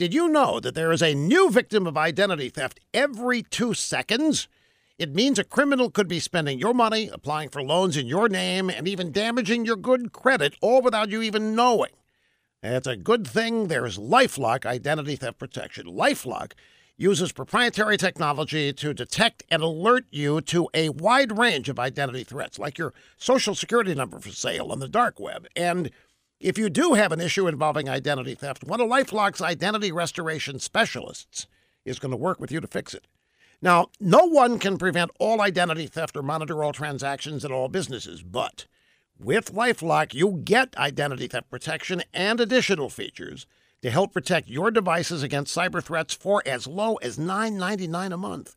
Did you know that there is a new victim of identity theft every two seconds? It means a criminal could be spending your money, applying for loans in your name, and even damaging your good credit, all without you even knowing. It's a good thing there's Lifelock identity theft protection. Lifelock uses proprietary technology to detect and alert you to a wide range of identity threats, like your social security number for sale on the dark web. And if you do have an issue involving identity theft, one of Lifelock's identity restoration specialists is going to work with you to fix it. Now, no one can prevent all identity theft or monitor all transactions at all businesses, but with Lifelock, you get identity theft protection and additional features to help protect your devices against cyber threats for as low as $9.99 a month.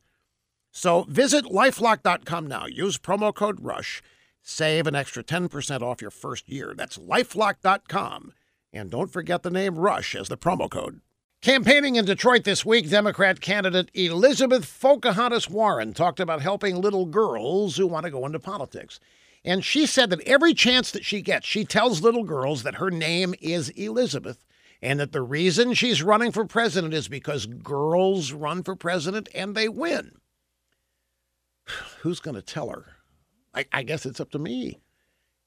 So visit lifelock.com now. Use promo code RUSH. Save an extra 10% off your first year. That's lifelock.com. And don't forget the name RUSH as the promo code. Campaigning in Detroit this week, Democrat candidate Elizabeth Pocahontas Warren talked about helping little girls who want to go into politics. And she said that every chance that she gets, she tells little girls that her name is Elizabeth and that the reason she's running for president is because girls run for president and they win. Who's going to tell her? I, I guess it's up to me.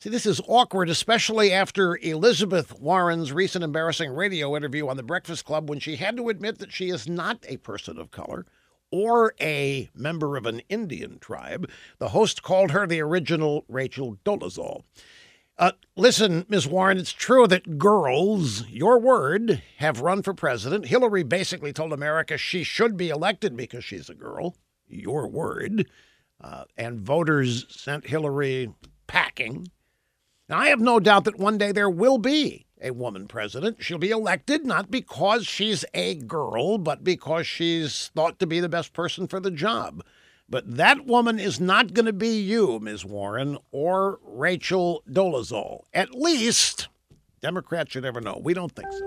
See, this is awkward, especially after Elizabeth Warren's recent embarrassing radio interview on The Breakfast Club when she had to admit that she is not a person of color or a member of an Indian tribe. The host called her the original Rachel Dolezal. Uh, listen, Ms. Warren, it's true that girls, your word, have run for president. Hillary basically told America she should be elected because she's a girl. Your word. Uh, and voters sent Hillary packing. Now, I have no doubt that one day there will be a woman president. She'll be elected not because she's a girl, but because she's thought to be the best person for the job. But that woman is not going to be you, Ms. Warren, or Rachel Dolezal. At least, Democrats should never know. We don't think so.